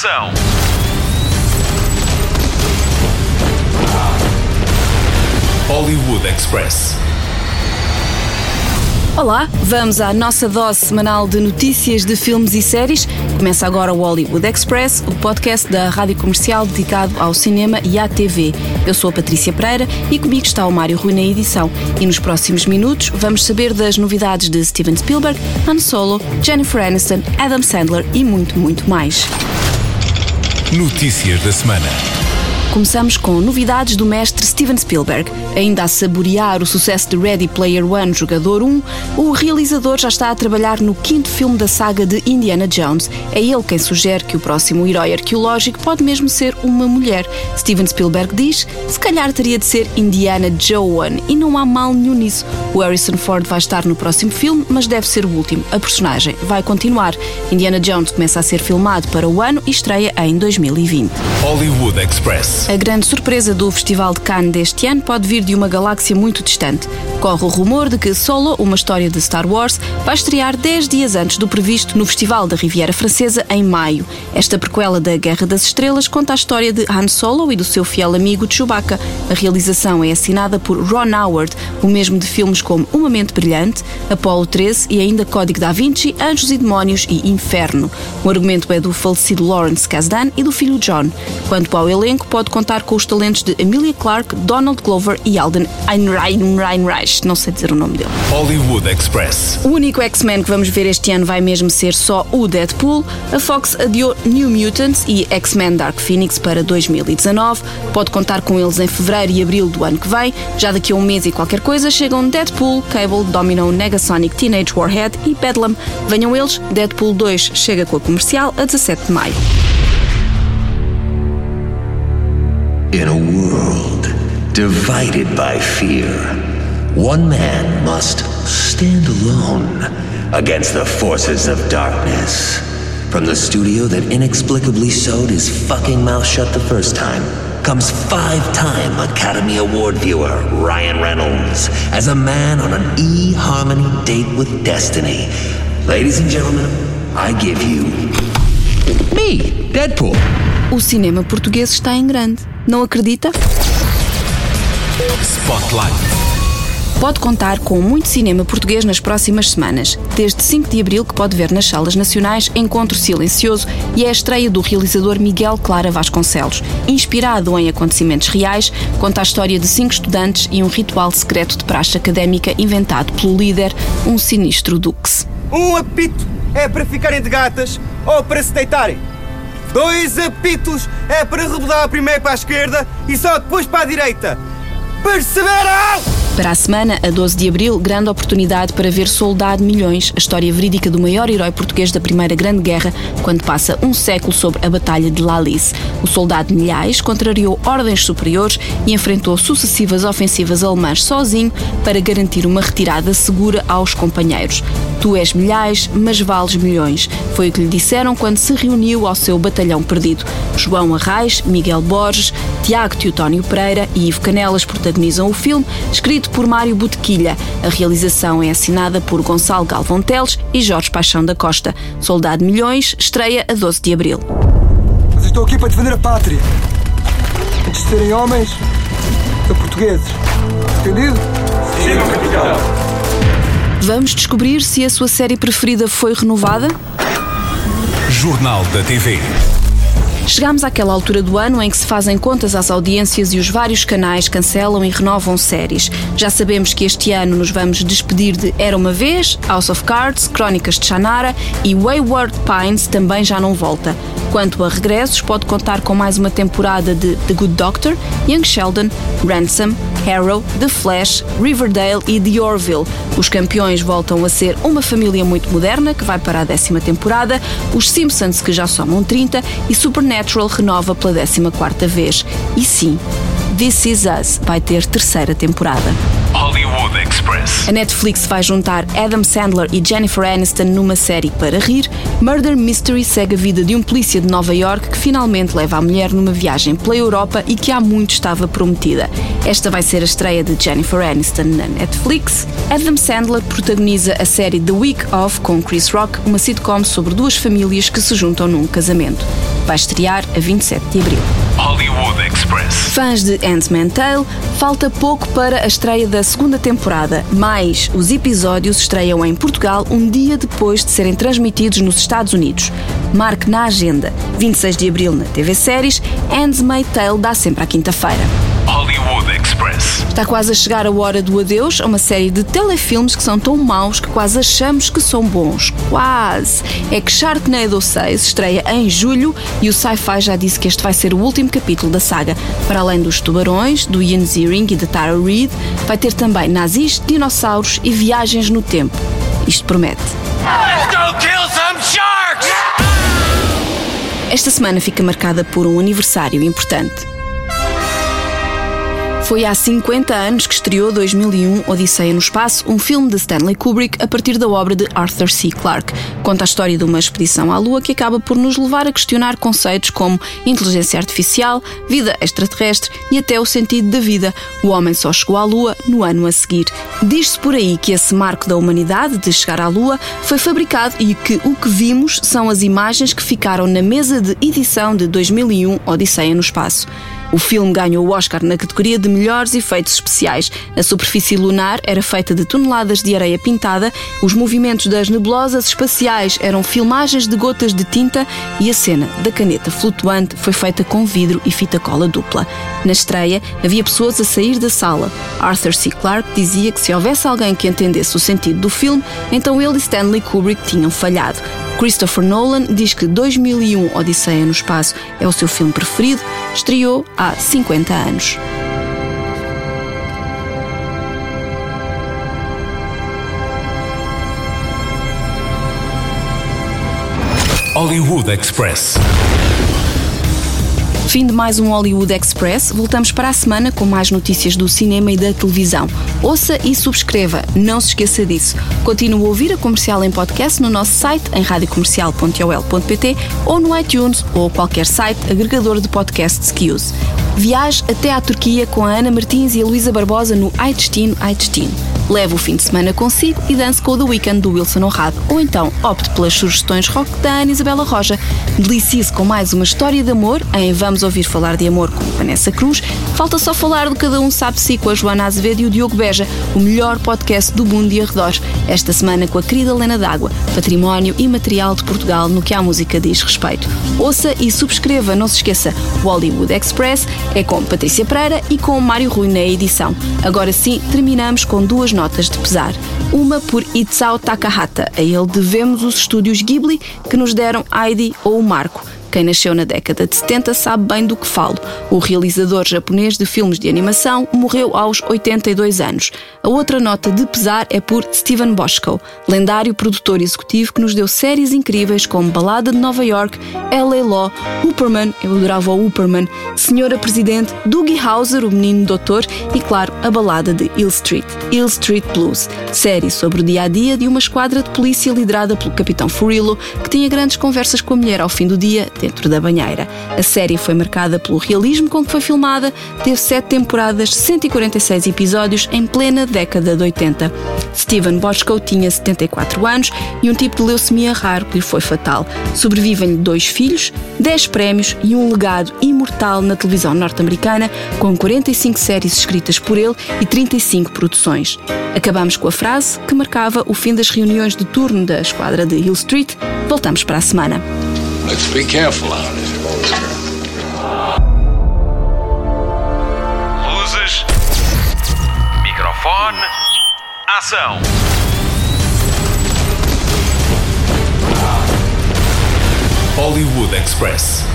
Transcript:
Ação! Hollywood Express. Olá, vamos à nossa dose semanal de notícias de filmes e séries. Começa agora o Hollywood Express, o podcast da rádio comercial dedicado ao cinema e à TV. Eu sou a Patrícia Pereira e comigo está o Mário Rui na edição. E nos próximos minutos vamos saber das novidades de Steven Spielberg, Han Solo, Jennifer Aniston, Adam Sandler e muito, muito mais. Notícias da semana. Começamos com novidades do mestre Steven Spielberg. Ainda a saborear o sucesso de Ready Player One Jogador 1, o realizador já está a trabalhar no quinto filme da saga de Indiana Jones. É ele quem sugere que o próximo herói arqueológico pode mesmo ser uma mulher. Steven Spielberg diz: se calhar teria de ser Indiana Joan, e não há mal nenhum nisso. O Harrison Ford vai estar no próximo filme, mas deve ser o último. A personagem vai continuar. Indiana Jones começa a ser filmado para o ano e estreia em 2020. Hollywood Express. A grande surpresa do Festival de Cannes deste ano pode vir de uma galáxia muito distante. Corre o rumor de que Solo, uma história de Star Wars, vai estrear 10 dias antes do previsto no Festival da Riviera Francesa, em maio. Esta prequela da Guerra das Estrelas conta a história de Han Solo e do seu fiel amigo Chewbacca. A realização é assinada por Ron Howard, o mesmo de filmes como Uma Mente Brilhante, Apollo 13 e ainda Código da Vinci, Anjos e Demónios e Inferno. O argumento é do falecido Lawrence Kasdan e do filho John. Quanto ao elenco, pode contar com os talentos de Emilia Clarke, Donald Glover e Alden Ehrenreich, não sei dizer o nome dele. Hollywood Express. O único X-Men que vamos ver este ano vai mesmo ser só o Deadpool. A Fox adiou New Mutants e X-Men Dark Phoenix para 2019. Pode contar com eles em fevereiro e abril do ano que vem. Já daqui a um mês e qualquer coisa chegam Deadpool, Cable, Domino, Negasonic, Teenage Warhead e Bedlam. Venham eles, Deadpool 2 chega com a comercial a 17 de maio. In a world divided by fear, one man must stand alone against the forces of darkness. From the studio that inexplicably sewed his fucking mouth shut the first time, comes five time Academy Award viewer Ryan Reynolds as a man on an e harmony date with destiny. Ladies and gentlemen, I give you me, Deadpool. O cinema português está em grande. Não acredita? Spotlight. Pode contar com muito cinema português nas próximas semanas. Desde 5 de abril, que pode ver nas salas nacionais Encontro Silencioso e é a estreia do realizador Miguel Clara Vasconcelos. Inspirado em acontecimentos reais, conta a história de cinco estudantes e um ritual secreto de praxe académica inventado pelo líder, um sinistro Dux. Um apito é para ficarem de gatas ou para se deitarem. Dois apitos é para rebolar primeiro para a esquerda e só depois para a direita. Perceberam? Para a semana, a 12 de abril, grande oportunidade para ver Soldado Milhões, a história verídica do maior herói português da Primeira Grande Guerra, quando passa um século sobre a Batalha de Lalice. O soldado Milhais contrariou ordens superiores e enfrentou sucessivas ofensivas alemãs sozinho para garantir uma retirada segura aos companheiros. Tu és milhais, mas vales milhões. Foi o que lhe disseram quando se reuniu ao seu batalhão perdido. João Arraes, Miguel Borges, Tiago Teotónio Pereira e Ivo Canelas protagonizam o filme, escrito por Mário Botequilha. A realização é assinada por Gonçalo Galvão Teles e Jorge Paixão da Costa. Soldado Milhões estreia a 12 de abril. Mas eu estou aqui para defender a pátria. Antes de serem homens, são portugueses. Entendido? Sim, meu capitão. Vamos descobrir se a sua série preferida foi renovada? Jornal da TV. Chegamos àquela altura do ano em que se fazem contas às audiências e os vários canais cancelam e renovam séries. Já sabemos que este ano nos vamos despedir de Era uma Vez, House of Cards, Crónicas de Shannara e Wayward Pines também já não volta. Quanto a regressos, pode contar com mais uma temporada de The Good Doctor, Young Sheldon, Ransom, Harrow, The Flash, Riverdale e The Orville. Os campeões voltam a ser uma família muito moderna, que vai para a décima temporada, os Simpsons, que já somam 30, e Supernatural renova pela décima quarta vez. E sim, This Is Us vai ter terceira temporada. Hollywood Express. A Netflix vai juntar Adam Sandler e Jennifer Aniston numa série para rir. Murder Mystery segue a vida de um polícia de Nova York que finalmente leva a mulher numa viagem pela Europa e que há muito estava prometida. Esta vai ser a estreia de Jennifer Aniston na Netflix. Adam Sandler protagoniza a série The Week Off com Chris Rock, uma sitcom sobre duas famílias que se juntam num casamento. Vai estrear a 27 de abril. Hollywood Express. Fãs de Ant-Man Tale, falta pouco para a estreia da segunda temporada, mas os episódios estreiam em Portugal um dia depois de serem transmitidos nos Estados Unidos. Marque na agenda, 26 de abril na TV Séries, Handmaid's Tale dá sempre à quinta-feira. Hollywood Express. Está quase a chegar a hora do adeus a uma série de telefilmes que são tão maus que quase achamos que são bons. Quase! É que Sharknado 6 estreia em julho e o Sci-Fi já disse que este vai ser o último capítulo da saga. Para além dos tubarões, do Ian Ziering e da Tara Reid, vai ter também nazis, dinossauros e viagens no tempo. Isto promete. Let's go kill some sharks! Esta semana fica marcada por um aniversário importante. Foi há 50 anos que estreou 2001 Odisseia no Espaço, um filme de Stanley Kubrick a partir da obra de Arthur C. Clarke. Conta a história de uma expedição à Lua que acaba por nos levar a questionar conceitos como inteligência artificial, vida extraterrestre e até o sentido da vida. O homem só chegou à Lua no ano a seguir. Diz-se por aí que esse marco da humanidade de chegar à Lua foi fabricado e que o que vimos são as imagens que ficaram na mesa de edição de 2001 Odisseia no Espaço. O filme ganhou o Oscar na categoria de melhores efeitos especiais. A superfície lunar era feita de toneladas de areia pintada, os movimentos das nebulosas espaciais eram filmagens de gotas de tinta e a cena da caneta flutuante foi feita com vidro e fita cola dupla. Na estreia, havia pessoas a sair da sala. Arthur C. Clarke dizia que se houvesse alguém que entendesse o sentido do filme, então ele e Stanley Kubrick tinham falhado. Christopher Nolan diz que 2001 Odisseia no Espaço é o seu filme preferido, estreou há 50 anos. Hollywood Express. Fim de mais um Hollywood Express. Voltamos para a semana com mais notícias do cinema e da televisão. Ouça e subscreva, não se esqueça disso. Continue a ouvir a comercial em podcast no nosso site em radiocomercial.ol.pt ou no iTunes ou qualquer site agregador de podcasts que use. Viaje até à Turquia com a Ana Martins e a Luísa Barbosa no Ai Destino, Ai Destino. Leve o fim de semana consigo e dance com o The Weekend do Wilson Honrado. Ou então opte pelas sugestões rock da Ana Isabela Roja. Delicie-se com mais uma história de amor em Vamos Ouvir Falar de Amor com Vanessa Cruz. Falta só falar do Cada Um Sabe Si com a Joana Azevedo e o Diogo Beja, o melhor podcast do mundo e arredores. Esta semana com a querida Lena D'Água, património imaterial de Portugal no que a música diz respeito. Ouça e subscreva, não se esqueça, o Hollywood Express é com Patrícia Pereira e com Mário Rui na edição. Agora sim, terminamos com duas notas de pesar. Uma por Itsao Takahata. A ele devemos os estúdios Ghibli que nos deram Heidi ou o Marco. Quem nasceu na década de 70 sabe bem do que falo. O realizador japonês de filmes de animação morreu aos 82 anos. A outra nota de pesar é por Steven Boschko, lendário produtor executivo que nos deu séries incríveis como Balada de Nova York, L.A. Law, Hooperman, eu adorava o Senhora Presidente, Doogie Howser, o Menino Doutor e, claro, a balada de Hill Street, Hill Street Blues, série sobre o dia a dia de uma esquadra de polícia liderada pelo Capitão Furillo, que tinha grandes conversas com a mulher ao fim do dia dentro da banheira. A série foi marcada pelo realismo com que foi filmada, teve sete temporadas, 146 episódios em plena década de 80. Steven Boschko tinha 74 anos e um tipo de leucemia raro que lhe foi fatal. Sobrevivem-lhe dois filhos, 10 prémios e um legado imortal na televisão norte-americana, com 45 séries escritas por ele e 35 produções. Acabamos com a frase que marcava o fim das reuniões de turno da esquadra de Hill Street. Voltamos para a semana. Let's be careful out here. Luzes. Microfone. Ação. Hollywood Express.